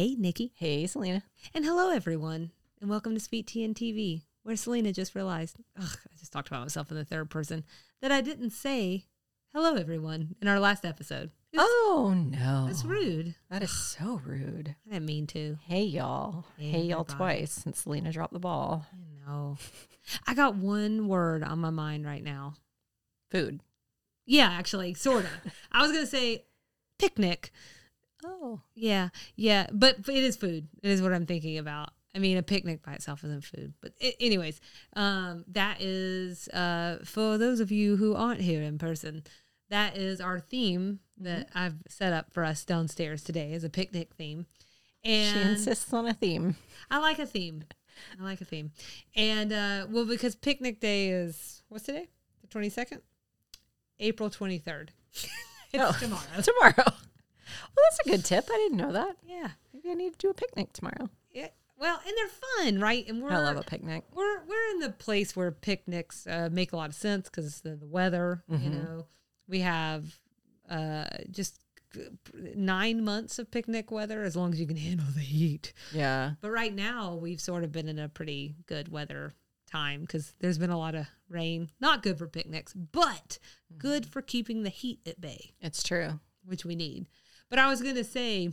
Hey, Nikki. Hey, Selena. And hello, everyone. And welcome to Sweet Tea and TV, where Selena just realized, ugh, I just talked about myself in the third person, that I didn't say hello, everyone, in our last episode. It's, Oh, no. That's rude. That is so rude. I didn't mean to. Hey, y'all. Hey, Hey, y'all twice since Selena dropped the ball. I know. I got one word on my mind right now. Food. Yeah, actually, sort of. I was going to say picnic. Oh. Yeah, yeah, but it is food. It is what I'm thinking about. I mean, a picnic by itself isn't food, but i anyways, um, that is uh, for those of you who aren't here in person. That is our theme that I've set up for us downstairs today is a picnic theme, and She insists on a theme. I like a theme. I like a theme, and uh, well, because picnic day is what's today? The twenty second, April twenty third. it's Oh. tomorrow. Tomorrow. Well, that's a good tip. I didn't know that. Yeah. Maybe I need to do a picnic tomorrow. Yeah. Well, and they're fun, right? And we're I love a picnic. we're we're in the place where picnics uh, make a lot of sense because the, the weather. You Mhm. know, we have uh, just nine months of picnic weather as long as you can handle the heat. Yeah. But right now, we've sort of been in a pretty good weather time because there's been a lot of rain. Not good for picnics, but good for keeping the heat at bay It's true. which we need. But I was going to say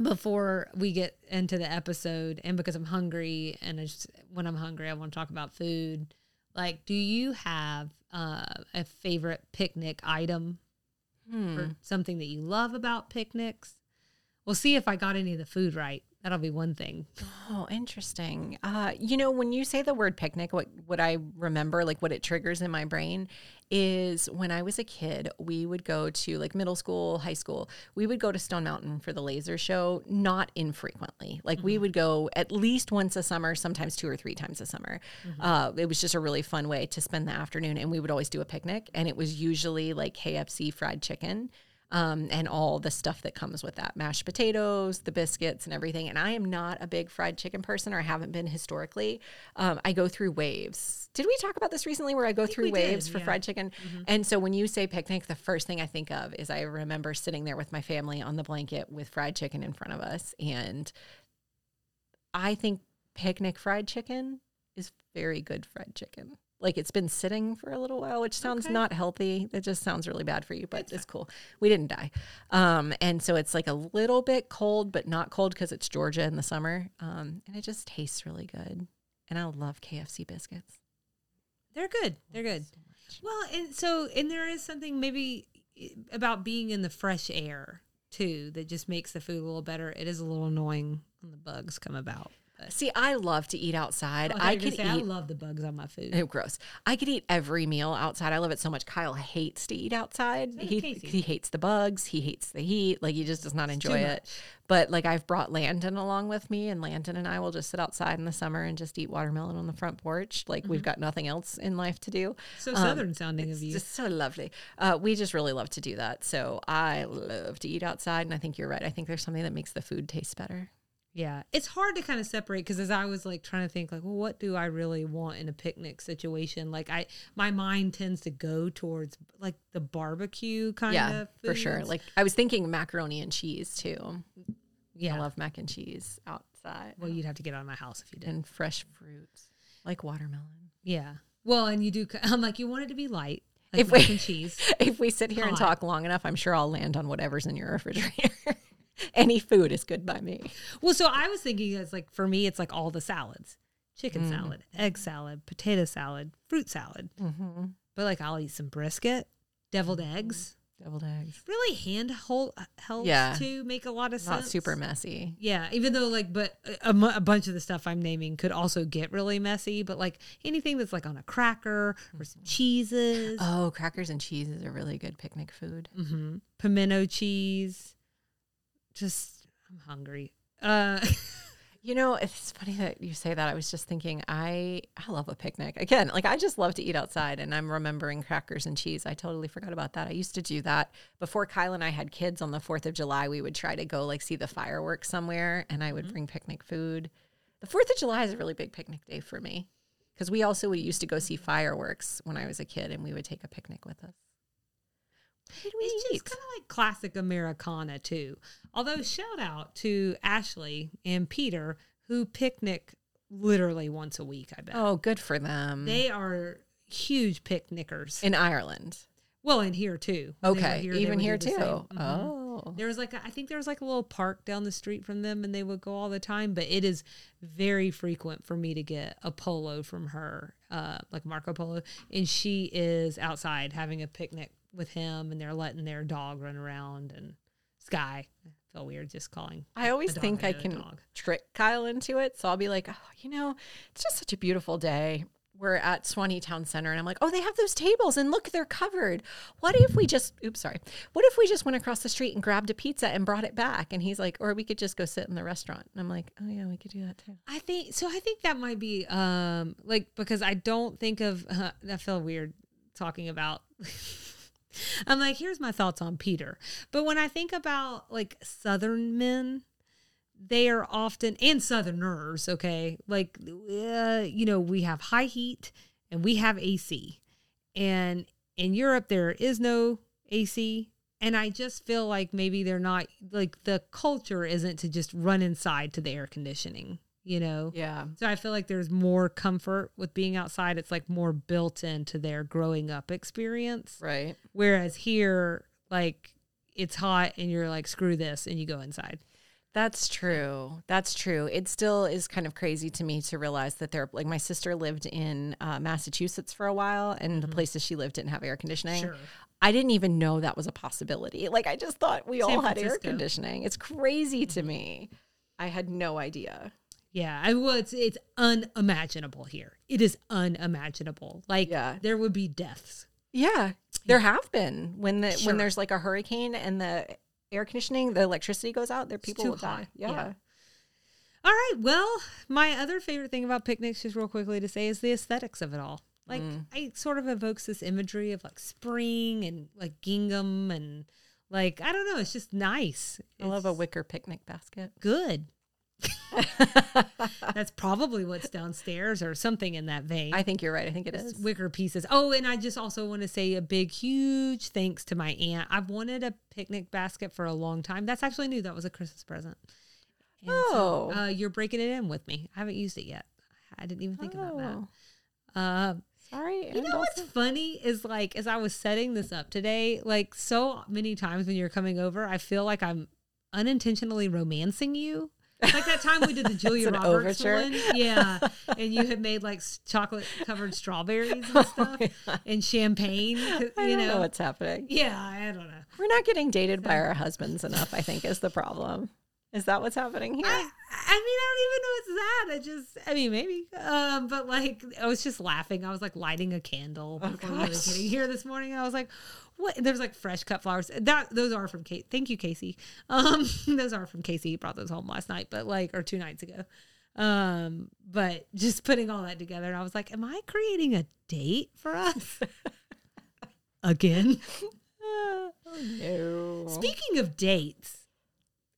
before we get into the episode, and because I'm hungry, and I just, when I'm hungry, I want to talk about food. Like, do you have uh, a favorite picnic item Hmm. or something that you love about picnics? We'll see if I got any of the food right. That'll be one thing. Oh, interesting. Uh, you know, when you say the word picnic, what what I remember, like what it triggers in my brain, is when I was a kid, we would go to like middle school, high school. We would go to Stone Mountain for the laser show, not infrequently. Like we would go at least once a summer, sometimes two or three times a summer. Uh, it was just a really fun way to spend the afternoon, and we would always do a picnic, and it was usually like KFC fried chicken um, and all the stuff that comes with that mashed potatoes, the biscuits, and everything. And I am not a big fried chicken person, or I haven't been historically. Um, I go through waves. Did we talk about this recently where I go through we did, waves for yeah. Mm-hmm. fried chicken? And so when you say picnic, the first thing I think of is I remember sitting there with my family on the blanket with fried chicken in front of us. And I think picnic fried chicken is very good fried chicken. Like it's been sitting for a little while, which sounds Okay. not healthy. It just sounds really bad for you, but it's, cool. We didn't die. Um, and so it's like a little bit cold, but not cold because it's Georgia in the summer. Um, and it just tastes really good. And I love KFC biscuits. They're good. They're good. Well, and so and there is something maybe eh, about being in the fresh air too that just makes the food a little better. It is a little annoying when the bugs come about. See, I love to eat outside. I, I could say I love the bugs on my food. Oh, gross. I could eat every meal outside. I love it so much. Kyle hates to eat outside. So He, he hates the bugs. He hates the heat. Like he just does not enjoy it. But like I've brought Landon along with me, and Landon and I will just sit outside in the summer and just eat watermelon on the front porch. Like we've got nothing else in life to do. So Um, southern sounding of It's you. just so lovely. Uh, we just really love to do that. So I love to eat outside, and I think you're right. I think there's something that makes the food taste better. Yeah, it's hard to kind of separate because as I was like trying to think like, well, what do I really want in a picnic situation? Like I, my mind tends to go towards like the barbecue kind yeah, of Yeah, for sure. Like I was thinking macaroni and cheese too. yeah. I love mac and cheese outside. well, you'd have to get out of my house if you did. and fresh fruits like watermelon. Yeah. Well, and you do. I'm like, you want it to be light, like If we- mac and cheese. If we sit here and talk long enough, I'm sure I'll land on whatever's in your refrigerator. Any food is good by me. Well, so I was thinking it's like for me, it's like all the salads: chicken Mm. salad, egg salad, potato salad, fruit salad. Mm-hmm. But like, I'll eat some brisket, deviled eggs. Deviled eggs. Really hand hold helps Yeah. to make a lot of Not sense. super messy. Yeah, even though like, but a, a bunch of the stuff I'm naming could also get really messy. But like anything that's like on a cracker or some cheeses, Oh, crackers and cheese is a really good picnic food. Mm-hmm. pimento cheese. Just, I'm hungry. Uh, You know, it's funny that you say that. I was just thinking, I I love a picnic. Again, like I just love to eat outside, and I'm remembering crackers and cheese. I totally forgot about that. I used to do that before Kyle and I had kids. On the Fourth of July, we would try to go like see the fireworks somewhere, and I would bring picnic food. The Fourth of July is a really big picnic day for me because we also we used to go see fireworks when I was a kid, and we would take a picnic with us. What did we It's eat? Just kind of like classic Americana too. Although shout out to Ashley and Peter who picnic literally once a week. I bet oh, good for them. they are huge picnickers. in Ireland. well, and here too. When Okay, here, even here too. Mhm. Oh, There was like a, I think there was like a little park down the street from them, and they would go all the time. But it is very frequent for me to get a polo from her, uh, like Marco Polo, and she is outside having a picnic with him, and they're letting their dog run around and Sky. I feel weird just calling. I always think I can trick Kyle into it. So I'll be like, oh, you know, it's just such a beautiful day. We're at Suwanee Town Center, and I'm like, oh, they have those tables, and look, they're covered. What if we just, oops, sorry. What if we just went across the street and grabbed a pizza and brought it back? And he's like, or we could just go sit in the restaurant. And I'm like, oh yeah, we could do that too. I think so. I think that might be um like because I don't think of uh, I feel weird talking about. I'm like, here's my thoughts on Peter, but when I think about like Southern men, they are often and Southerners. Okay, like uh, you know we have high heat and we have AC, and in Europe there is no AC. And I just feel like maybe they're not like the culture isn't to just run inside to the air conditioning, you know? Yeah. So I feel like there's more comfort with being outside. It's like more built into their growing up experience. Right. Whereas here, like it's hot and you're like, screw this, and you go inside. That's true. That's true. It still is kind of crazy to me to realize that there, like, my sister lived in uh, Massachusetts for a while, and the places she lived didn't have air conditioning. Sure. I didn't even know that was a possibility. Like, I just thought we San all had air conditioning. It's crazy to me. I had no idea. Yeah, I well, it's it's unimaginable here. It is unimaginable. Like Yeah. there would be deaths. Yeah, there have been when the Sure. when there's like a hurricane and the air conditioning, the electricity goes out. There, people will die. Yeah. Yeah. All right. Well, my other favorite thing about picnics, just real quickly to say, is the aesthetics of it all. Like, Mm. it sort of evokes this imagery of like spring and like gingham and like I don't know. It's just nice. I love a wicker picnic basket. good. That's probably what's downstairs or something in that vein. I think you're right. I think It's wicker pieces. Oh, and I just also want to say a big, huge thanks to my aunt. I've wanted a picnic basket for a long time. That's actually new. That was a Christmas present. And Oh. so, uh, you're breaking it in with me. I haven't used it yet. I didn't even think about Oh, that. Uh, Sorry. you know what's funny is like as I was setting this up today, like so many times when you're coming over, I feel like I'm unintentionally romancing you. Like that time we did the Julia Roberts overture? one, yeah, and you had made like chocolate covered strawberries and Oh stuff and champagne, I you don't know. know. what's happening. yeah, I don't know. We're not getting dated by our husbands enough. I think is the problem. Is that what's happening here? I, I mean, I don't even know it's that. I just, I mean, maybe. Um, but like, I was just laughing. I was like lighting a candle before we were Oh, getting here this morning. I was like, what? There's like fresh cut flowers. That those are from Kate. Thank you, Casey. Um, those are from Casey. He brought those home last night, but like, or two nights ago. Um, but just putting all that together, and I was like, am I creating a date for us again? oh no. Speaking of dates,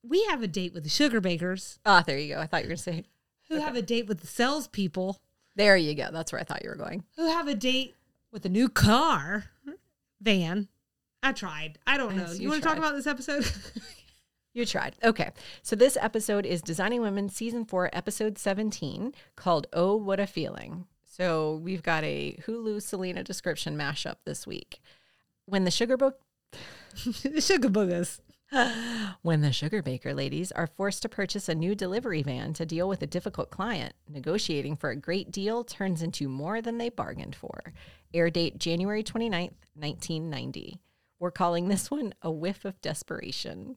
we have a date with the Sugar Bakers. Ah, there you go. I thought you were going to say. who have a date with the salespeople, There you go. That's where I thought you were going. who have a date with a new car, van. I tried. I don't know. Yes, you you want to talk about this episode? You tried. Okay. So this episode is Designing Women Season 4, Episode 17, called Oh, What a Feeling. So we've got a Hulu Selena description mashup this week. When the sugar book the Sugar Boogers. when the sugar baker ladies are forced to purchase a new delivery van to deal with a difficult client, negotiating for a great deal turns into more than they bargained for. Air date January 29th, 1990. We're calling this one A Whiff of Desperation.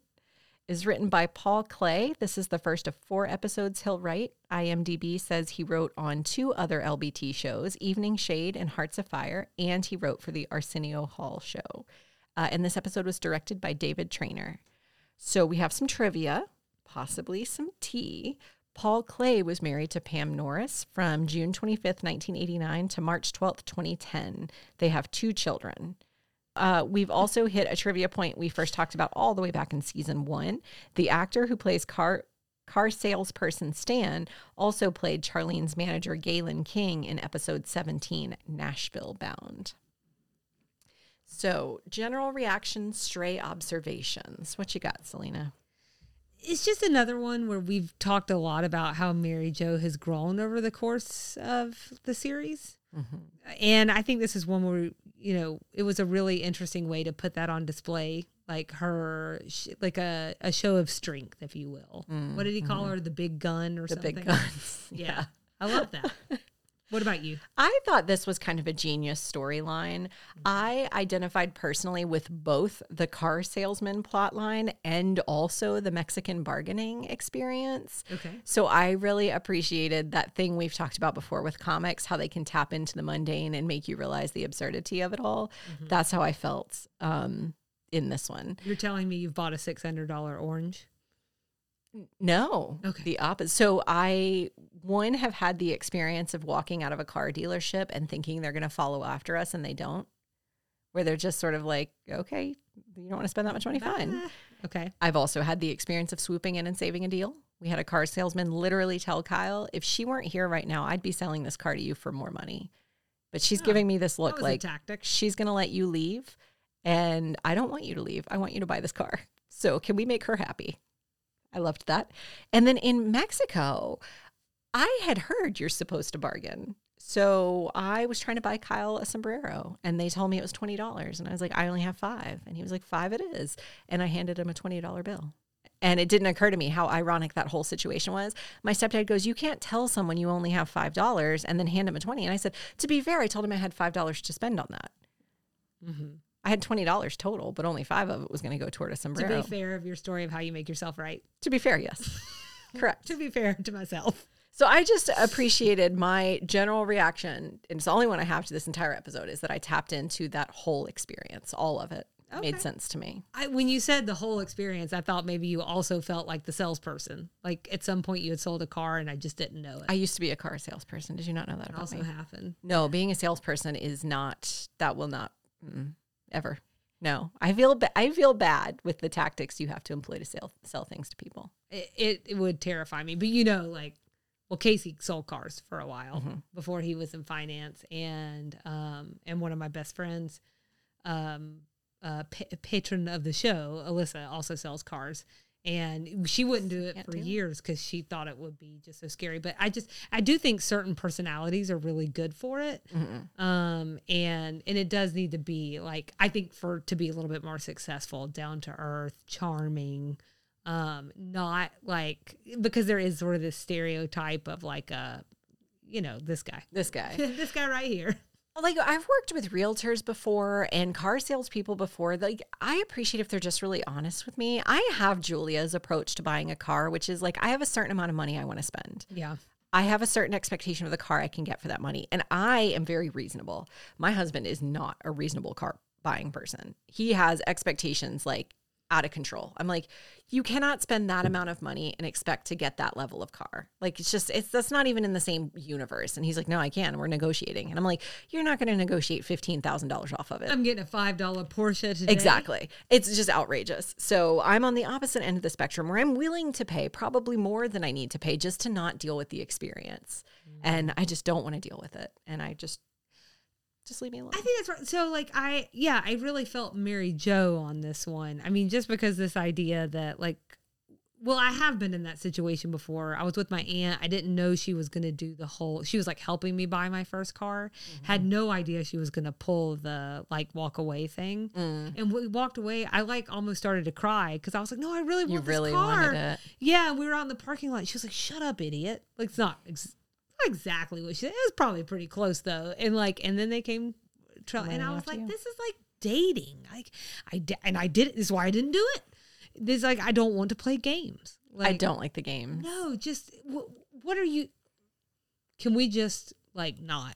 Is written by Paul Clay. This is the first of four episodes he'll write. IMDb says he wrote on two other LBT shows, Evening Shade and Hearts of Fire, and he wrote for the Arsenio Hall show. Uh, and this episode was directed by David Trainer. So we have some trivia, possibly some tea. Paul Clay was married to Pam Norris from June 25th, 1989 to March 12th, 2010. They have two children. Uh, we've also hit a trivia point we first talked about all the way back in season one. The actor who plays car car salesperson Stan also played Charlene's manager Galen King in episode 17, Nashville Bound. So, general reaction, stray observations. What you got, Selena? It's just another one where we've talked a lot about how Mary Jo has grown over the course of the series. Mm-hmm. And I think this is one where, you know, it was a really interesting way to put that on display. Like her, like a, a show of strength, if you will. What did he call mm-hmm. her? The big gun or The something? big guns. Yeah. I love that. what about you? I thought this was kind of a genius storyline. I identified personally with both the car salesman plotline and also the Mexican bargaining experience. Okay. So I really appreciated that thing we've talked about before with comics, how they can tap into the mundane and make you realize the absurdity of it all. That's how I felt um, in this one. You're telling me you've bought a $600 orange? No, Okay. the opposite. So I one have had the experience of walking out of a car dealership and thinking they're going to follow after us, and they don't. Where they're just sort of like, okay, you don't want to spend that much money, fine. Okay. I've also had the experience of swooping in and saving a deal. We had a car salesman literally tell Kyle, if she weren't here right now, I'd be selling this car to you for more money. But she's Oh, giving me this look like tactic. she's going to let you leave. And I don't want you to leave. I want you to buy this car. So can we make her happy? I loved that. And then in Mexico, I had heard you're supposed to bargain. So I was trying to buy Kyle a sombrero and they told me it was $20. And I was like, I only have five. And he was like, five it is. And I handed him a $20 bill. And it didn't occur to me how ironic that whole situation was. My stepdad goes, You can't tell someone you only have $5 and then hand him a 20 And I said, To be fair, I told him I had $5 to spend on that. Mhm. I had $20 total, but only five of it was going to go toward a sombrero. To be fair of your story of how you make yourself right. To be fair, yes. Correct. To be fair to myself. So I just appreciated my general reaction, and it's the only one I have to this entire episode, is that I tapped into that whole experience. All of it made sense to me. I, when you said the whole experience, I thought maybe you also felt like the salesperson. Like at some point you had sold a car and I just didn't know it. I used to be a car salesperson. Did you not know that It about also me? happened. No, being a salesperson is not. That will not mm, ever. No, I feel ba- I feel bad with the tactics you have to employ to sell sell things to people. It, it, it would terrify me. But you know, like, well, Casey sold cars for a while Mm-hmm. before he was in finance, and um, and one of my best friends, um, uh, pa- patron of the show, Alyssa, also sells cars. And she wouldn't do it Can't for do years because she thought it would be just so scary. But I just, I do think certain personalities are really good for it. Um, and and it does need to be like I think for to be a little bit more successful, down to earth, charming, um, not like because there is sort of this stereotype of like a, you know, this guy, This guy. this guy right here. Like I've worked with realtors before and car salespeople before. Like I appreciate if they're just really honest with me. I have Julia's approach to buying a car, which is like I have a certain amount of money I want to spend. Yeah. I have a certain expectation of the car I can get for that money. And I am very reasonable. My husband is not a reasonable car buying person. He has expectations like out of control. I'm like, you cannot spend that amount of money and expect to get that level of car. Like it's just it's that's not even in the same universe. And he's like, No, I can. We're negotiating. And I'm like, You're not gonna negotiate fifteen thousand dollars off of it. I'm getting a five dollar Porsche today. Exactly. It's just outrageous. So I'm on the opposite end of the spectrum where I'm willing to pay probably more than I need to pay just to not deal with the experience. And I just don't want to deal with it. And I just just leave me alone. I think that's right. So, like, I, yeah, I really felt Mary Jo on this one. I mean, just because this idea that, like, well, I have been in that situation before. I was with my aunt. I didn't know she was going to do the whole, she was like helping me buy my first car. Had no idea she was going to pull the like walk away thing. Mm. And we walked away. I like almost started to cry because I was like, no, I really want You this really car. wanted it. Yeah, we were out in the parking lot. She was like, "Shut up, idiot!" Like it's not, ex- not exactly what she said. It was probably pretty close though. And like, and then they came, tra- and I was like, you. "This is like dating." Like, I di- and I did it. This is why I didn't do it. This is like I don't want to play games. Like, I don't like the game. No, just wh- what are you? Can we just like not?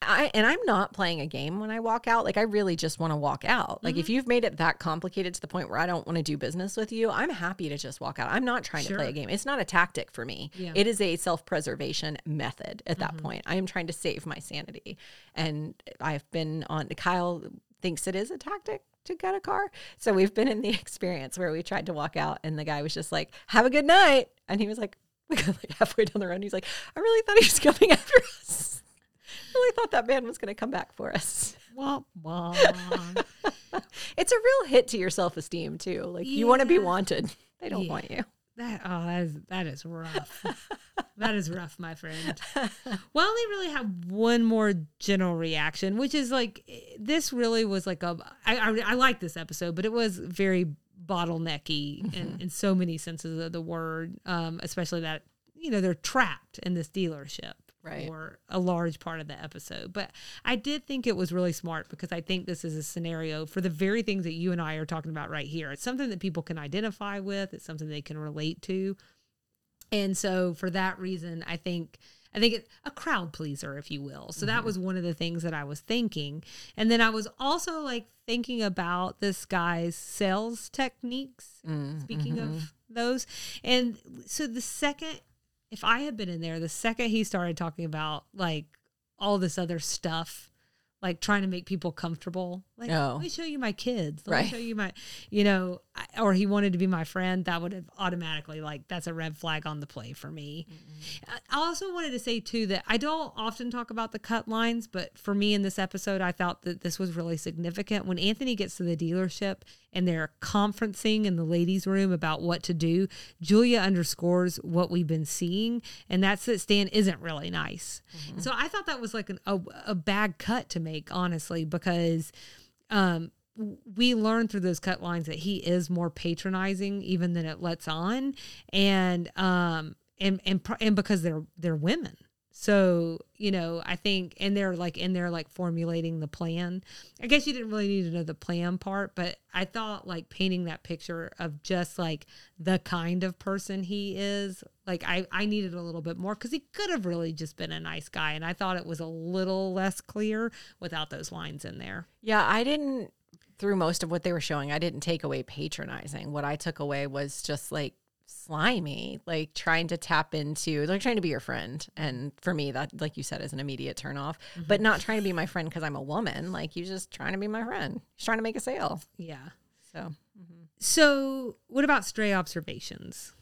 I and I'm not playing a game when I walk out. Like I really just want to walk out. Like Mm-hmm. if you've made it that complicated to the point where I don't want to do business with you, I'm happy to just walk out. I'm not trying to play a game. It's not a tactic for me. Yeah. It is a self-preservation method at Mm-hmm. that point. I am trying to save my sanity. And I've been on Kyle thinks it is a tactic to get a car. So we've been in the experience where we tried to walk out and the guy was just like, "Have a good night." And he was like like halfway down the road he's like, "I really thought he was coming after us." Really thought that man was going to come back for us. Wah, wah. It's a real hit to your self esteem too. Like you want to be wanted. They don't Yeah. want you. That oh, that is that is rough. that is rough, my friend. Well, I only really have one more general reaction, which is like this really was like a I I, I like this episode, but it was very bottlenecky in, in so many senses of the word. Um, especially that you know they're trapped in this dealership Right. for a large part of the episode. But I did think it was really smart because I think this is a scenario for the very things that you and I are talking about right here. It's something that people can identify with. It's something they can relate to. And so for that reason, I think I think it's a crowd pleaser, if you will. So that mm-hmm. was one of the things that I was thinking. And then I was also like thinking about this guy's sales techniques. Mm, speaking of mm-hmm. those. And so the second if I had been in there, the second he started talking about like all this other stuff, like trying to make people comfortable, like Oh. let me show you my kids, let Right. me show you my, you know, or he wanted to be my friend, that would have automatically like that's a red flag on the play for me. I I also wanted to say too that I don't often talk about the cut lines, but for me in this episode, I thought that this was really significant. When Anthony gets to the dealership and they're conferencing in the ladies' room about what to do, Julia underscores what we've been seeing, and that's that Stan isn't really nice. And so I thought that was like an, a, a bad cut to make, honestly, because um, we learn through those cut lines that he is more patronizing even than it lets on, and um, and and and because they're they're women. So, you know, I think, and they're like in there, like formulating the plan. I guess you didn't really need to know the plan part, but I thought like painting that picture of just like the kind of person he is, like I, I needed a little bit more because he could have really just been a nice guy. And I thought it was a little less clear without those lines in there. Yeah, I didn't through most of what they were showing, I didn't take away patronizing. What I took away was just like slimy, like trying to tap into, like trying to be your friend. And for me, that, like you said, is an immediate turn off. Mm-hmm. But not trying to be my friend because I'm a woman. Like you just trying to be my friend. He's trying to make a sale. Yeah. So, mm-hmm. So, what about stray observations?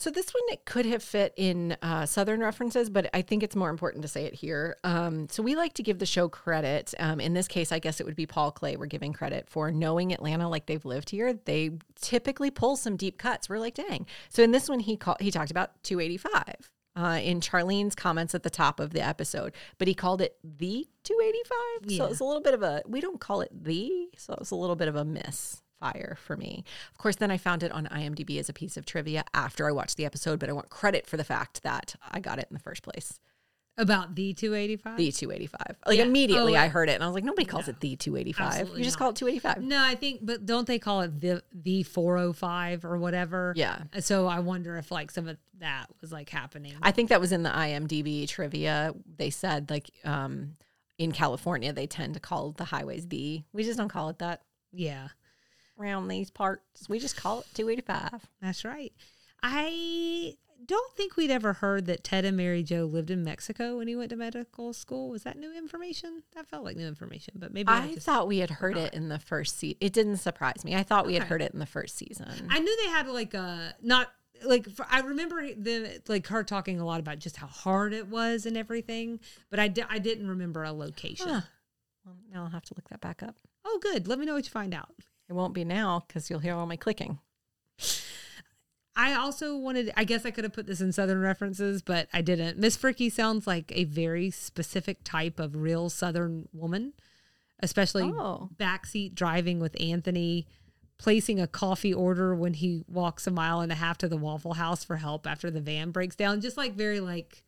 So this one it could have fit in uh, southern references, but I think it's more important to say it here. Um, so we like to give the show credit. Um, in this case, I guess it would be Paul Clay. We're giving credit for knowing Atlanta like they've lived here. They typically pull some deep cuts. We're like, dang. So in this one, he called he talked about 285. Uh, in Charlene's comments at the top of the episode, but he called it the 285. So Yeah. it was a little bit of a, we don't call it the, so it was a little bit of a misfire for me. Of course, then I found it on IMDb as a piece of trivia after I watched the episode, but I want credit for the fact that I got it in the first place. About the 285? The 285. Like Yeah. immediately Oh, I heard it and I was like, nobody calls it the 285. absolutely You just not. call it 285. No, I think, but don't they call it the the 405 or whatever? Yeah. So I wonder if like some of that was like happening. I think that was in the IMDb trivia. They said like um in California they tend to call the highways the. We just don't call it that yeah, around these parts. We just call it 285. that's right. I don't think we'd ever heard that Ted and Mary Jo lived in Mexico when he went to medical school. Was that new information? That felt like new information, but maybe I, thought we had heard it in the first season. It didn't surprise me. I thought we had heard it in the first season. I knew they had like a not like for, I remember the like her talking a lot about just how hard it was and everything, but I di- I didn't remember a location. Huh. Well, now I'll have to look that back up. Oh, good. Let me know what you find out. It won't be now because you'll hear all my clicking. I also wanted, I guess I could have put this in Southern references, but I didn't. Miss Fricky sounds like a very specific type of real Southern woman, especially Oh. backseat driving with Anthony, placing a coffee order when he walks a mile and a half to the Waffle House for help after the van breaks down. Just like very like,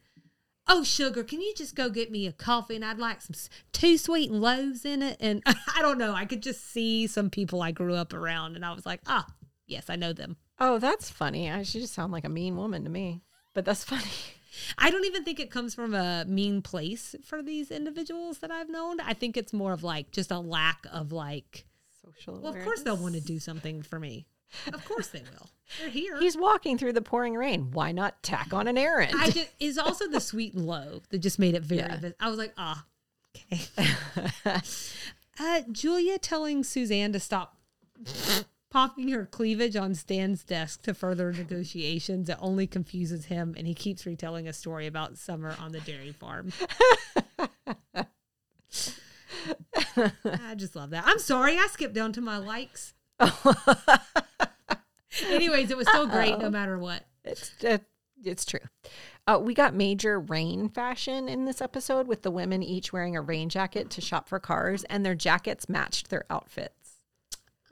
oh, sugar, can you just go get me a coffee? And I'd like some two sweet loaves in it. And I don't know, I could just see some people I grew up around, and I was like, ah, yes, I know them. Oh, that's funny. I should just sound like a mean woman to me, but that's funny. I don't even think it comes from a mean place for these individuals that I've known. I think it's more of like just a lack of like, Social. well, of course they'll want to do something for me. Of course they will. They're here. He's walking through the pouring rain. Why not tack on an errand? I just is also the sweet and low that just made it very. Yeah. vis- I was like, ah, okay. uh, Julia telling Suzanne to stop popping her cleavage on Stan's desk to further negotiations. It only confuses him, and he keeps retelling a story about summer on the dairy farm. I just love that. I'm sorry, I skipped down to my likes. Anyways, it was still great no matter what. It's uh, it's true. Uh, we got major rain fashion in this episode with the women each wearing a rain jacket to shop for cars, and their jackets matched their outfits.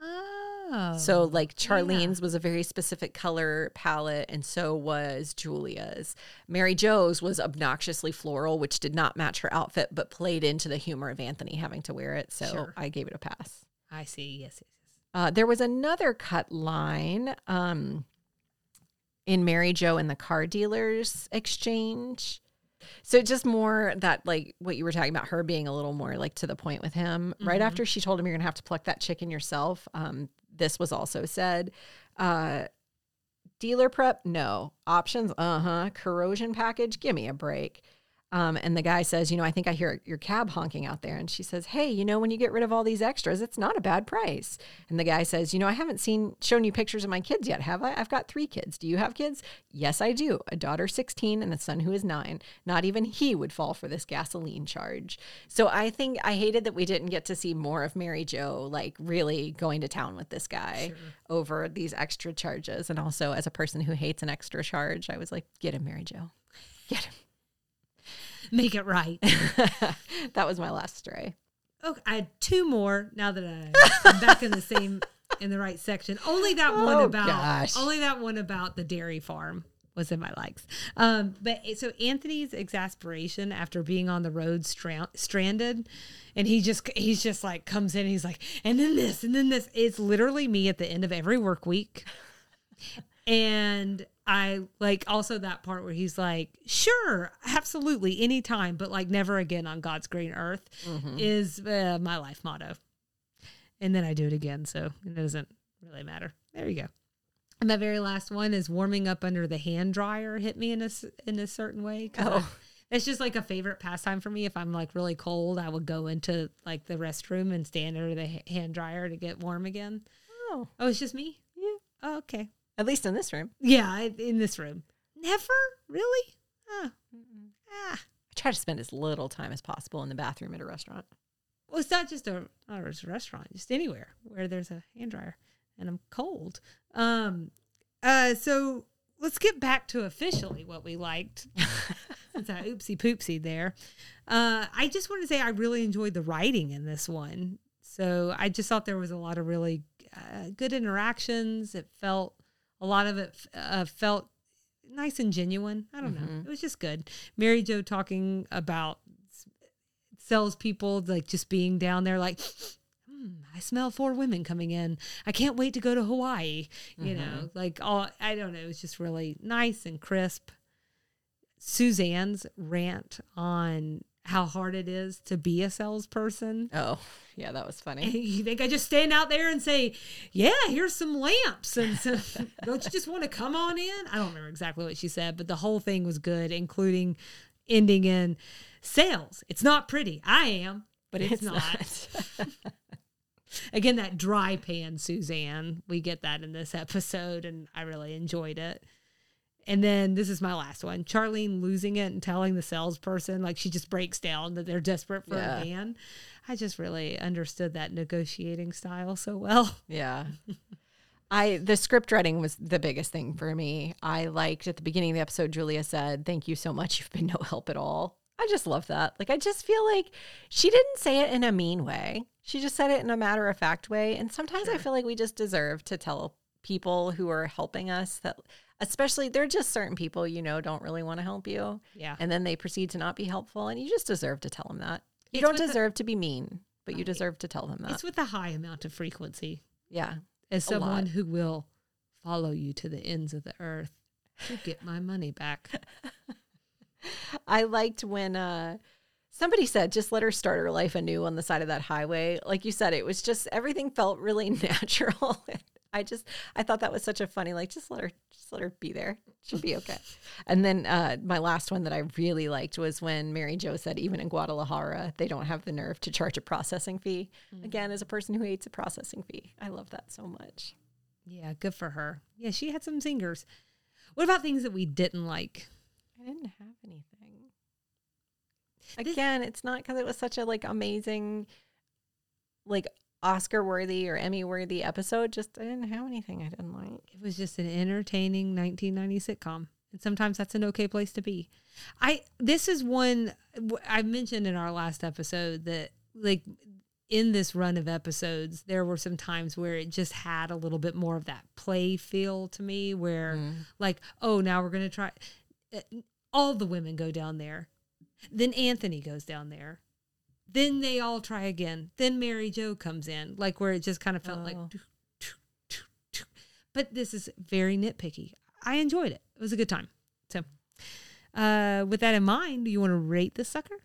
Oh. So, like Charlene's was a very specific color palette, and so was Julia's. Mary Jo's was obnoxiously floral, which did not match her outfit, but played into the humor of Anthony having to wear it. So Sure. I gave it a pass. I see. Yes, yes. Uh, there was another cut line um, in Mary Jo and the car dealers exchange. So just more that like what you were talking about, her being a little more like to the point with him. Right after she told him you're gonna have to pluck that chicken yourself. Um, this was also said. Uh, dealer prep, no. Options, uh huh. Corrosion package, give me a break. Um, and the guy says, you know, I think I hear your cab honking out there. And she says, hey, you know, when you get rid of all these extras, it's not a bad price. And the guy says, you know, I haven't seen shown you pictures of my kids yet, have I? I've got three kids. Do you have kids? Yes, I do. A daughter 16 and a son who is nine. Not even he would fall for this gasoline charge. So I think I hated that we didn't get to see more of Mary Jo like really going to town with this guy over these extra charges. And also as a person who hates an extra charge, I was like, get him, Mary Jo. Get him. Make it right. that was my last stray. Okay, I had two more now that I- I'm back in the same in the right section. Only that one Oh, about gosh. only that one about the dairy farm was in my likes. Um, but so Anthony's exasperation after being on the road stra- stranded, and he just he's just like comes in, and he's like, and then this, and then this. It's literally me at the end of every work week. And I like also that part where he's like, sure, absolutely, anytime, but like never again on God's green earth is uh, my life motto. And then I do it again, so it doesn't really matter. There you go. And my very last one is warming up under the hand dryer hit me in a in a certain way. 'cause I- Oh. it's just like a favorite pastime for me. If I'm like really cold, I would go into like the restroom and stand under the hand dryer to get warm again. Oh, Oh, it's just me. yeah. Oh, okay. At least in this room. Yeah, in this room. Never really. Ah, ah. I try to spend as little time as possible in the bathroom at a restaurant. Well, it's not just a, not just a restaurant, just anywhere where there's a hand dryer and I'm cold. Um, uh, so let's get back to officially what we liked. Since I oopsie poopsie there. Uh, I just want to say I really enjoyed the writing in this one. So I just thought there was a lot of really uh, good interactions. It felt, a lot of it uh, felt nice and genuine. I don't know. It was just good. Mary Jo talking about salespeople like just being down there like hmm, I smell four women coming in. I can't wait to go to Hawaii. You know, like all I don't know. It was just really nice and crisp. Suzanne's rant on how hard it is to be a salesperson. Oh, yeah, that was funny. You think I just stand out there and say, "Yeah, here's some lamps," and so, don't you just want to come on in? I don't remember exactly what she said, but the whole thing was good, including ending in sales. It's not pretty. I am, but it's, not. Again, that dry pan Suzanne. We get that in this episode, and I really enjoyed it. And then this is my last one. Charlene losing it and telling the salesperson like she just breaks down that they're desperate for Yeah. a van. I just really understood that negotiating style so well. Yeah. I the script writing was the biggest thing for me. I liked at the beginning of the episode Julia said, "Thank you so much. You've been no help at all." I just love that. Like I just feel like she didn't say it in a mean way. She just said it in a matter of fact way. And sometimes I feel like we just deserve to tell people who are helping us that especially they're just certain people you know don't really want to help you. Yeah. And then they proceed to not be helpful and you just deserve to tell them that. You It's don't with the- deserve to be mean, but you deserve to tell them that. It's with a high amount of frequency. yeah. As someone who will follow you to the ends of the earth to get my money back. I liked when uh somebody said just let her start her life anew on the side of that highway. Like you said, it was just everything felt really natural. I just I thought that was such a funny like just let her just let her be there. She'll be okay. and then uh my last one that I really liked was when Mary Jo said even in Guadalajara they don't have the nerve to charge a processing fee. Again, as a person who hates a processing fee, I love that so much. Yeah, good for her. Yeah, she had some singers. What about things that we didn't like? I didn't have anything. Again, it's not because it was such a like amazing, like Oscar worthy or Emmy worthy episode. Just I didn't have anything I didn't like. It was just an entertaining 1990 sitcom. And sometimes that's an okay place to be. I this is one I mentioned in our last episode that like in this run of episodes there were some times where it just had a little bit more of that play feel to me where like oh now we're going to try uh, all the women go down there. Then Anthony goes down there. Then they all try again. Then Mary Jo comes in, like where it just kind of felt like. Oh. doo. But this is very nitpicky. I enjoyed it. It was a good time. So, uh, with that in mind, do you want to rate this sucker?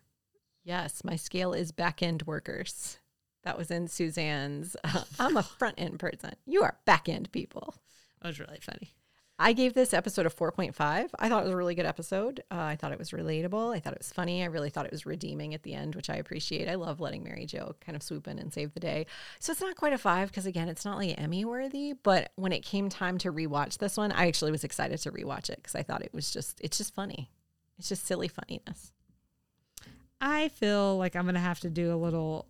Yes, my scale is back end workers. That was in Suzanne's. I'm a front end person. You are back end people. That was really funny. I gave this episode a 4.5. I thought it was a really good episode. Uh, I thought it was relatable. I thought it was funny. I really thought it was redeeming at the end, which I appreciate. I love letting Mary Jo kind of swoop in and save the day. So it's not quite a five because, again, it's not like Emmy worthy. But when it came time to rewatch this one, I actually was excited to rewatch it because I thought it was just, it's just funny. It's just silly funniness. I feel like I'm going to have to do a little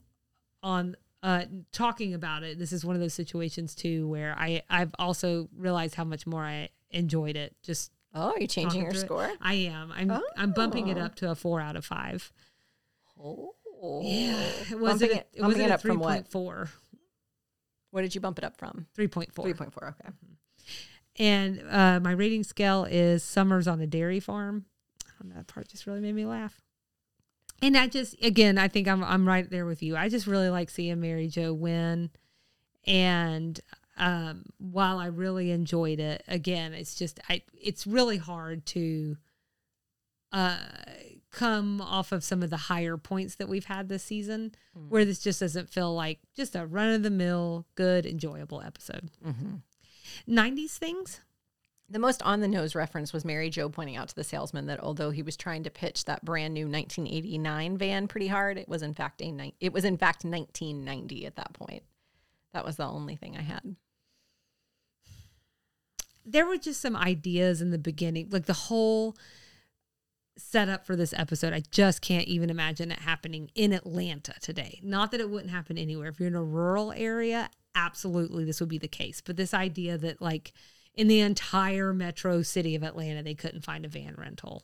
on uh talking about it. This is one of those situations too where I I've also realized how much more I enjoyed it just Oh, are you changing your through it. score? I am. I'm I'm bumping it Oh. up to a 4 out of 5. Oh. yeah, It was Bumping it- it, was it up from what? 3.4. What did you bump it up from? 3.4. 3.4. Okay. And uh, my rating scale is Summers on a Dairy Farm. I don't know, that part just really made me laugh. And I just, again, I think I'm I'm right there with you. I just really like seeing Mary Jo win. And um, while I really enjoyed it, again, it's just I it's really hard to uh come off of some of the higher points that we've had this season where this just doesn't feel like just a run of the mill good enjoyable episode. 90s things The most on the nose reference was Mary Jo pointing out to the salesman that although he was trying to pitch that brand new 1989 van pretty hard, it was in fact a ni- it was in fact 1990 at that point. That was the only thing I had. there were just some ideas in the beginning, like the whole setup for this episode. I just can't even imagine it happening in Atlanta today. Not that it wouldn't happen anywhere. If you're in a rural area, absolutely this would be the case. But this idea that like in the entire metro city of Atlanta, they couldn't find a van rental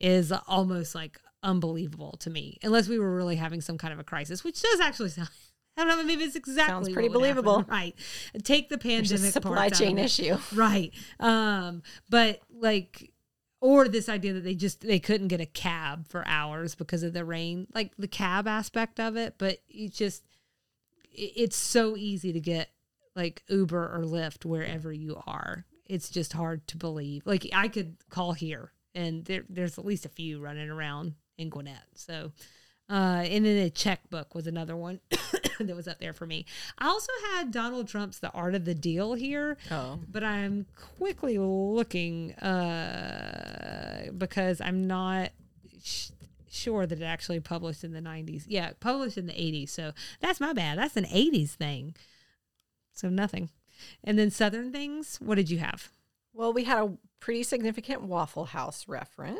is almost like unbelievable to me. Unless we were really having some kind of a crisis, which does actually sound. I don't know. Maybe it's exactly sounds pretty what would happen. believable. right? Take the pandemic supply parts out of chain it. issue. right um but like or this idea that they just they couldn't get a cab for hours because of the rain like the cab aspect of it but it's just, it's so easy to get like uber or lyft wherever you are it's just hard to believe like i could call here and there, there's at least a few running around in gwinnett so uh, and then a checkbook was another one that was up there for me. I also had Donald Trump's The Art of the Deal here Oh. but I'm quickly looking uh, because I'm not sh- sure that it actually published in the 90s. Yeah, published in the 80s. So that's my bad. That's an 80s thing. So nothing. And then Southern things, what did you have? Well, we had a pretty significant Waffle House reference.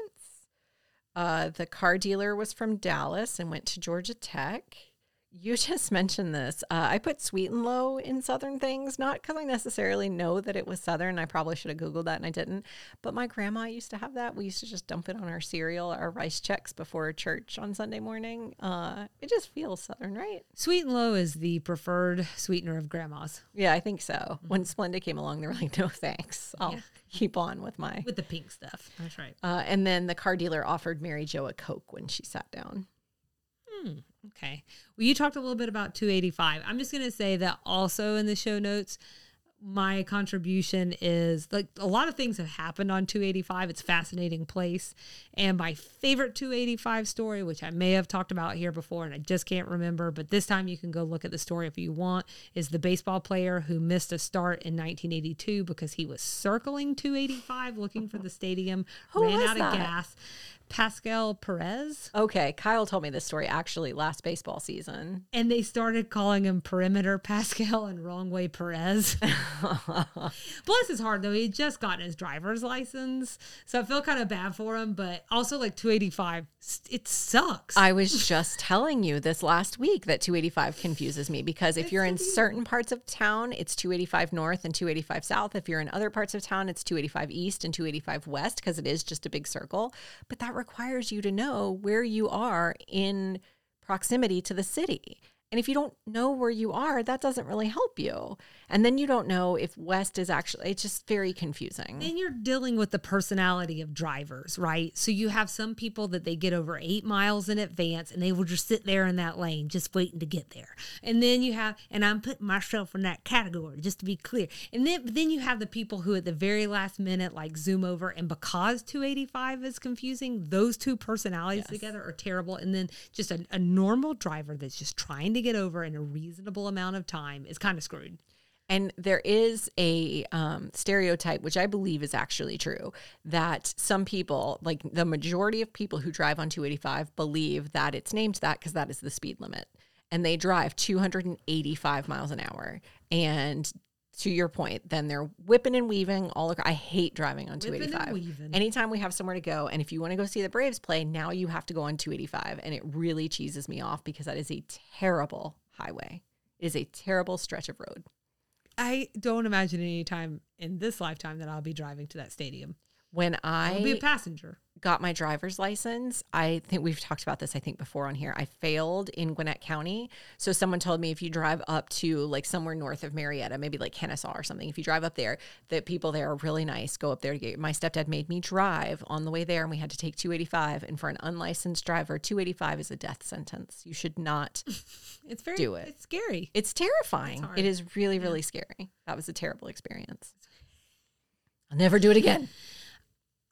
Uh, the car dealer was from Dallas and went to Georgia Tech. You just mentioned this. Uh, I put sweet and low in Southern things, not because I necessarily know that it was Southern. I probably should have Googled that and I didn't. But my grandma used to have that. We used to just dump it on our cereal, our Rice Chex before church on Sunday morning. Uh, it just feels Southern, right? Sweet and low is the preferred sweetener of grandma's Yeah, I think so. When Splenda came along, they were like, no thanks. I'll Yeah. keep on with my with the pink stuff. That's right. Uh, and then the car dealer offered Mary Jo a Coke when she sat down. Hmm, okay. Well, you talked a little bit about 285. I'm just going to say that also in the show notes, my contribution is like a lot of things have happened on 285. It's a fascinating place. And my favorite 285 story, which I may have talked about here before and I just can't remember, but this time you can go look at the story if you want, is the baseball player who missed a start in 1982 because he was circling 285 looking for the stadium, ran out that? of gas. Pascual Perez. Okay, Kyle told me this story actually last baseball season. And they started calling him Perimeter Pascual and Wrong Way Perez. Bless his heart though, he had just gotten his driver's license, so I feel kind of bad for him. But also, like 285, it sucks. I was just telling you this last week that 285 confuses me because if you're in certain parts of town, it's 285 north and 285 south. If you're in other parts of town, it's 285 east and 285 west because it is just a big circle. But that requires you to know where you are in proximity to the city. And if you don't know where you are, that doesn't really help you. And then you don't know if west is actually, it's just very confusing. And you're dealing with the personality of drivers, right? So you have some people that they get over eight miles in advance and they will just sit there in that lane just waiting to get there. And then you have, and I'm putting myself in that category just to be clear. And then, then you have the people who at the very last minute like zoom over and because 285 is confusing, those two personalities together are terrible. And then just a, a normal driver that's just trying to get over in a reasonable amount of time is kind of screwed. And there is a um, stereotype, which I believe is actually true, that some people, like the majority of people who drive on 285, believe that it's named that because that is the speed limit. And they drive 285 miles an hour. And to your point, then they're whipping and weaving all across. I hate driving on Whipping and 285. weaving. Anytime we have somewhere to go, and if you want to go see the Braves play, now you have to go on 285. And it really cheeses me off because that is a terrible highway. It is a terrible stretch of road. I don't imagine any time in this lifetime that I'll be driving to that stadium. When I'll be a I passenger. got my driver's license, I think we've talked about this, I think, before on here. I failed in Gwinnett County. So someone told me if you drive up to like somewhere north of Marietta, maybe like Kennesaw or something, if you drive up there, that people there are really nice. Go up there to get my stepdad made me drive on the way there and we had to take 285. And for an unlicensed driver, 285 is a death sentence. You should not. It's very Do it. It's scary. It's terrifying. hard. it is really, really scary. That was a terrible experience. I'll never do it again.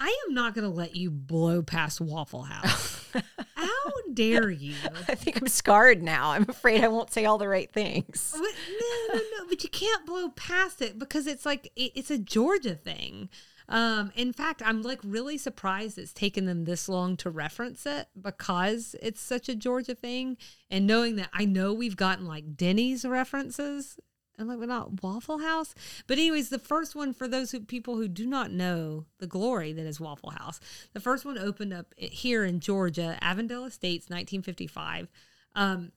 I am not going to let you blow past Waffle House. How dare you? I think I'm scarred now. I'm afraid I won't say all the right things. What? No, no, no. But you can't blow past it because it's like it, it's a Georgia thing. Um, in fact, I'm like really surprised it's taken them this long to reference it because it's such a Georgia thing. And knowing that I know we've gotten like Denny's references. I'm like, we're not Waffle House. But anyways, the first one for those who, people who do not know the glory that is Waffle House, the first one opened up here in Georgia, Avondale Estates, 1955. Um,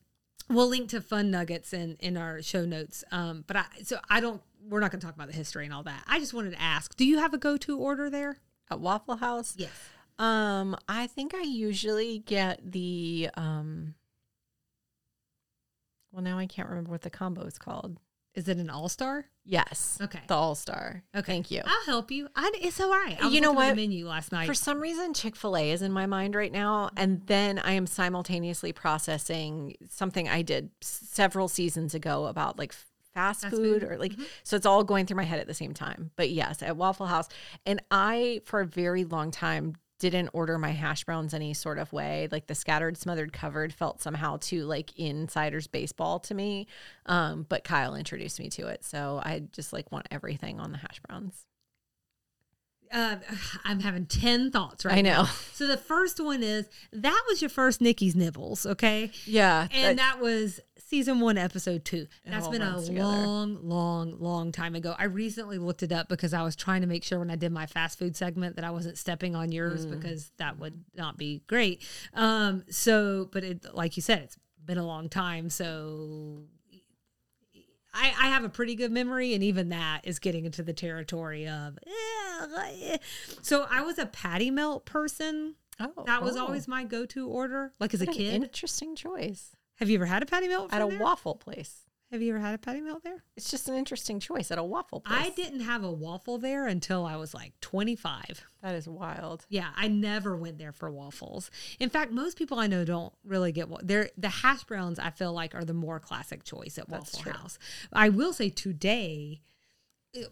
we'll link to fun nuggets in in our show notes um but i so i don't we're not going to talk about the history and all that i just wanted to ask do you have a go-to order there At Waffle House? yes Um, I think I usually get the um well now I can't remember what the combo is called. Is it an all-star Yes. Okay. The All Star. okay Thank you. i'll help you I, it's all right I was You know what? the menu last night For some reason, Chick fil A is in my mind right now. And then I am simultaneously processing something I did several seasons ago about like fast, Fast food, food? or like, mm-hmm. so it's all going through my head at the same time. But yes, at Waffle House. And I, for a very long time, didn't order my hash browns any sort of way. Like the scattered, smothered, covered felt somehow too like insider's baseball to me. Um, but Kyle introduced me to it. So I just like want everything on the hash browns. Uh, i'm having 10 thoughts right I know. now. so the first one is that was your first nikki's nibbles okay Yeah. and that was season one, episode two. That's been a together. long, long, long time ago. I recently looked it up because I was trying to make sure when I did my fast food segment that I wasn't stepping on yours Mm. because that would not be great. Um, so, but it, like you said, it's been a long time. So I, I have a pretty good memory, and even that is getting into the territory of. eh. So I was a patty melt person. oh, That was oh. always my go-to order, like as a What an kid. interesting choice. Have you ever had a patty melt At a there? waffle place. Have you ever had a patty melt there? It's just an interesting choice at a waffle place. I didn't have a waffle there until I was like 25. That is wild. Yeah, I never went there for waffles. In fact, most people I know don't really get wa- they're the hash browns. I feel like are the more classic choice at That's Waffle true. House. I will say today.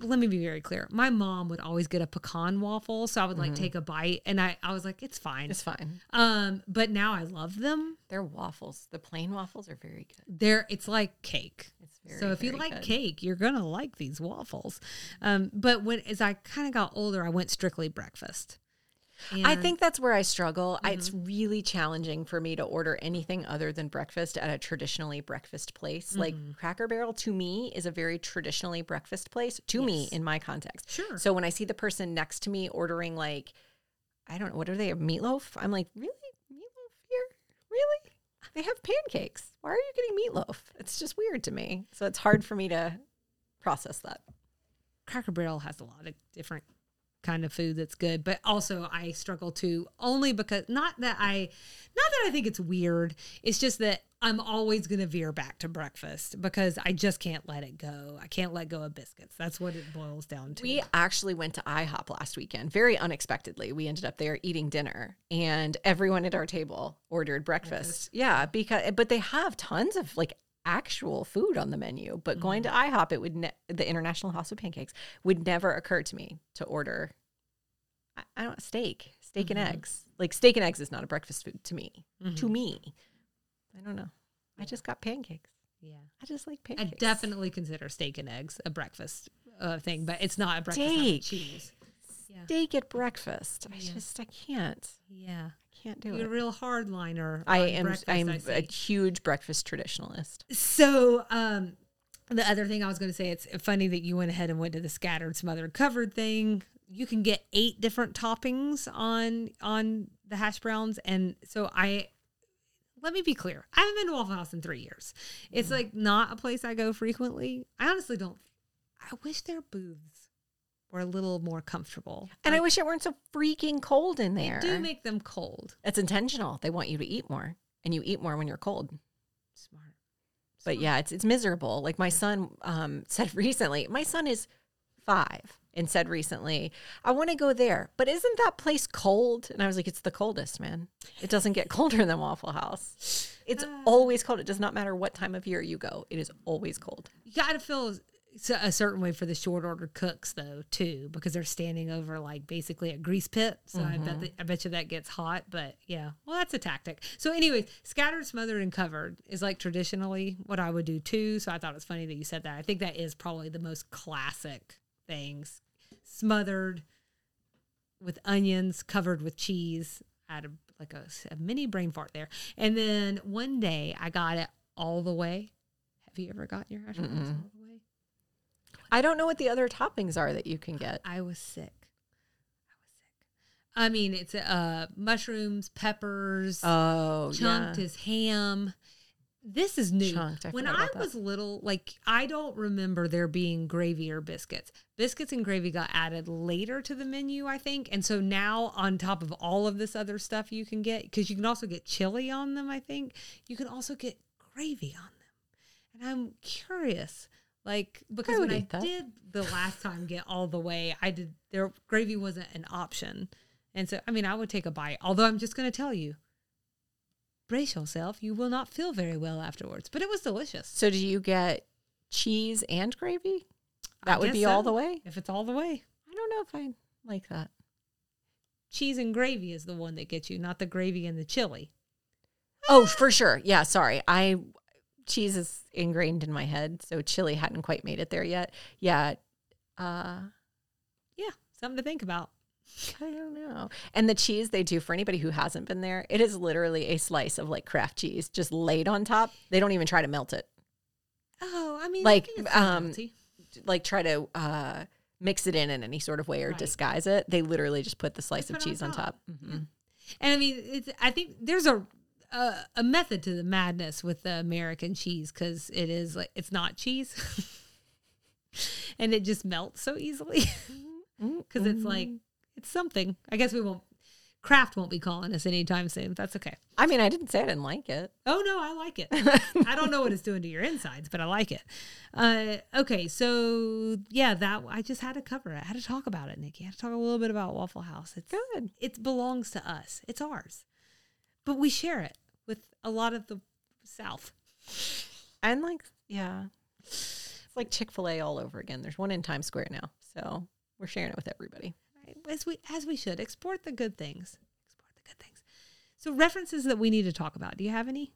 Let me be very clear. My mom would always get a pecan waffle, so I would like take a bite, and I, I was like, it's fine. Mm-hmm. It's fine. Um, but now I love them. They're waffles. The plain waffles are very good. They're it's like cake. It's very so if you like good. cake, you're gonna like these waffles. Um, but when as I kind of got older, I went strictly breakfast. I think that's where I struggle. I- It's Mm-hmm. really challenging for me to order anything other than breakfast at a traditionally breakfast place. Like Mm-hmm. Cracker Barrel to me is a very traditionally breakfast place to me in my context. Sure. So when I see the person next to me ordering like I don't know, what are they? A meatloaf? I'm like, really? Meatloaf here? Really? They have pancakes. Why are you getting meatloaf? It's just weird to me. So it's hard for me to process that. Cracker Barrel has a lot of different kind of food that's good, but also I struggle to only because not that I not that I think it's weird. It's just that I'm always going to veer back to breakfast because I just can't let it go. I can't let go of biscuits. That's what it boils down to. We actually went to IHOP last weekend, very unexpectedly. We ended up there eating dinner, and everyone at our table ordered breakfast. Yeah, because but they have tons of like actual food on the menu. But going to mm. IHOP, it would ne- the International House of Pancakes would never occur to me to order. I, I don't steak, steak and mm-hmm. eggs. Like steak and eggs is not a breakfast food to me. To mm-hmm. me, I don't know. I just got pancakes. yeah. I just like pancakes. I definitely consider steak and eggs a breakfast uh, thing, but it's not a breakfast Steak. cheese. Yeah. steak at breakfast. I Yeah. just I can't. Yeah. Can't do You're it. a real hardliner. I am I a huge breakfast traditionalist. So, um, the other thing I was going to say, it's funny that you went ahead and went to the scattered, smothered, covered thing. You can get eight different toppings on on the hash browns, and so I. Let me be clear. I haven't been to Waffle House in three years. It's like not a place I go frequently. I honestly don't. I wish their booths were a little more comfortable. And I wish it weren't so freaking cold in there. They do make them cold. It's intentional. They want you to eat more, and you eat more when you're cold. Smart. But yeah, it's it's miserable. Like my son um, said recently. My son is five and said recently, "I want to go there, but isn't that place cold?" And I was like, "It's the coldest, man. It doesn't get colder than Waffle House. It's always cold. It does not matter what time of year you go. It is always cold." You got to feel a certain way for the short order cooks though too, because they're standing over like basically a grease pit. So I bet mm-hmm. that, I bet you that gets hot. But yeah, well that's a tactic. So anyways, scattered, smothered, and covered is like traditionally what I would do too. So I thought it was funny that you said that. I think that is probably the most classic things. Smothered with onions, covered with cheese. I had a like a, a mini brain fart there. And then one day I got it all the way. Have you ever gotten your hash browns the? I don't know what the other toppings are that you can get. I was sick. I was sick. I mean, it's uh mushrooms, peppers, Oh, chunked yeah. is ham. This is new. Chunked, I when I about that. was little, like I don't remember there being gravy or biscuits. Biscuits and gravy got added later to the menu, I think. And so now on top of all of this other stuff you can get because you can also get chili on them, I think. You can also get gravy on them. And I'm curious like because would when I that. did the last time get all the way, I did their gravy wasn't an option. And so I mean I would take a bite. Although I'm just gonna tell you, brace yourself, you will not feel very well afterwards. But it was delicious. So do you get cheese and gravy? That I would be all the way. If it's all the way. I don't know if I like that. Cheese and gravy is the one that gets you, not the gravy and the chili. Oh, for sure. Yeah, sorry. I cheese is ingrained in my head, so chili hadn't quite made it there yet. Yeah. Uh Yeah, something to think about. I don't know. And the cheese they do for anybody who hasn't been there, it is literally a slice of like Kraft cheese just laid on top. They don't even try to melt it. Oh, I mean, Like, I um, salty. Like try to uh mix it in in any sort of way or Right. disguise it. They literally just put the slice Just of it on cheese on top. top. Mhm. And I mean, it's, I think there's a, a a method to the madness with the American cheese because it is like it's not cheese, and it just melts so easily because it's like it's something. I guess we won't. Kraft won't be calling us anytime soon. That's okay. I mean, I didn't say I didn't like it. Oh no, I like it. I don't know what it's doing to your insides, but I like it. Uh, okay, so yeah, that I just had to cover it. I had to talk about it, Nikki. I had to talk a little bit about Waffle House. It's Good. It belongs to us. It's ours, but we share it a lot of the South. And like, yeah, it's like Chick Fil A all over again. There's one in Times Square now, so we're sharing it with everybody. Right? As we as we should export the good things. Export the good things. So references that we need to talk about. Do you have any?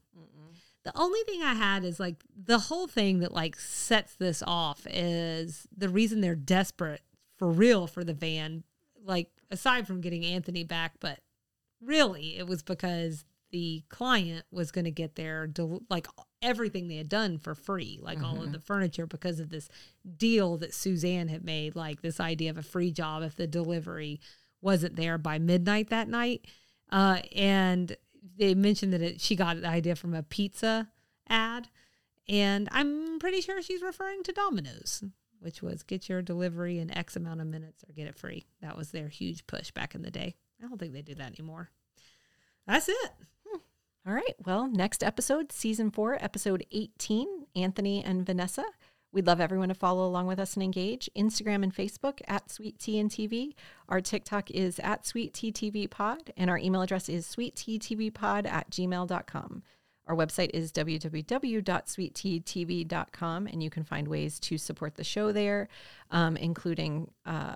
The only thing I had is like the whole thing that like sets this off is the reason they're desperate for real for the van. Like aside from getting Anthony back, but really it was because the client was going to get their del- like everything they had done for free, like all of the furniture because of this deal that Suzanne had made, like this idea of a free job if the delivery wasn't there by midnight that night. Uh, and they mentioned that it, she got the idea from a pizza ad. And I'm pretty sure she's referring to Domino's, which was get your delivery in X amount of minutes or get it free. That was their huge push back in the day. I don't think they do that anymore. That's it. All right. Well, next episode, season four, episode 18, Anthony and Vanessa. We'd love everyone to follow along with us and engage. Instagram and Facebook at Sweet Tea and TV. Our TikTok is at Sweet Tea TV Pod, and our email address is sweetteatvpod at gmail.com. Our website is www.sweetteatv.com, and you can find ways to support the show there, um, including uh,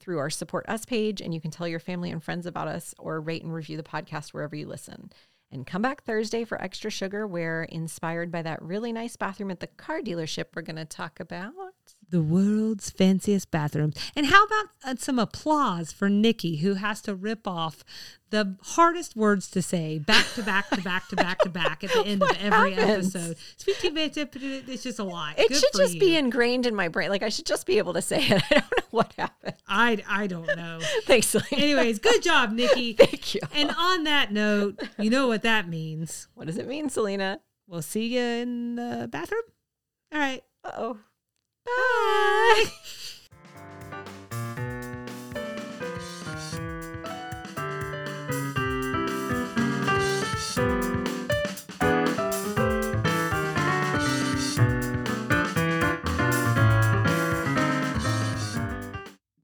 through our Support Us page. And you can tell your family and friends about us or rate and review the podcast wherever you listen. And come back Thursday for Extra Sugar, where inspired by that really nice bathroom at the car dealership, we're going to talk about. The world's fanciest bathrooms. And how about uh, some applause for Nikki, who has to rip off the hardest words to say back to back to back to back to back at the end of every happens? episode? Sweet tea, bitch, it's just a lot. It Good should just you. be ingrained in my brain. Like I should just be able to say it. I don't know what happened. I, I don't know. Thanks, Selena. Anyways, good job, Nikki. Thank you. And on that note, you know what that means. What does it mean, Selena? We'll see you in the bathroom. All right. Uh oh. Bye.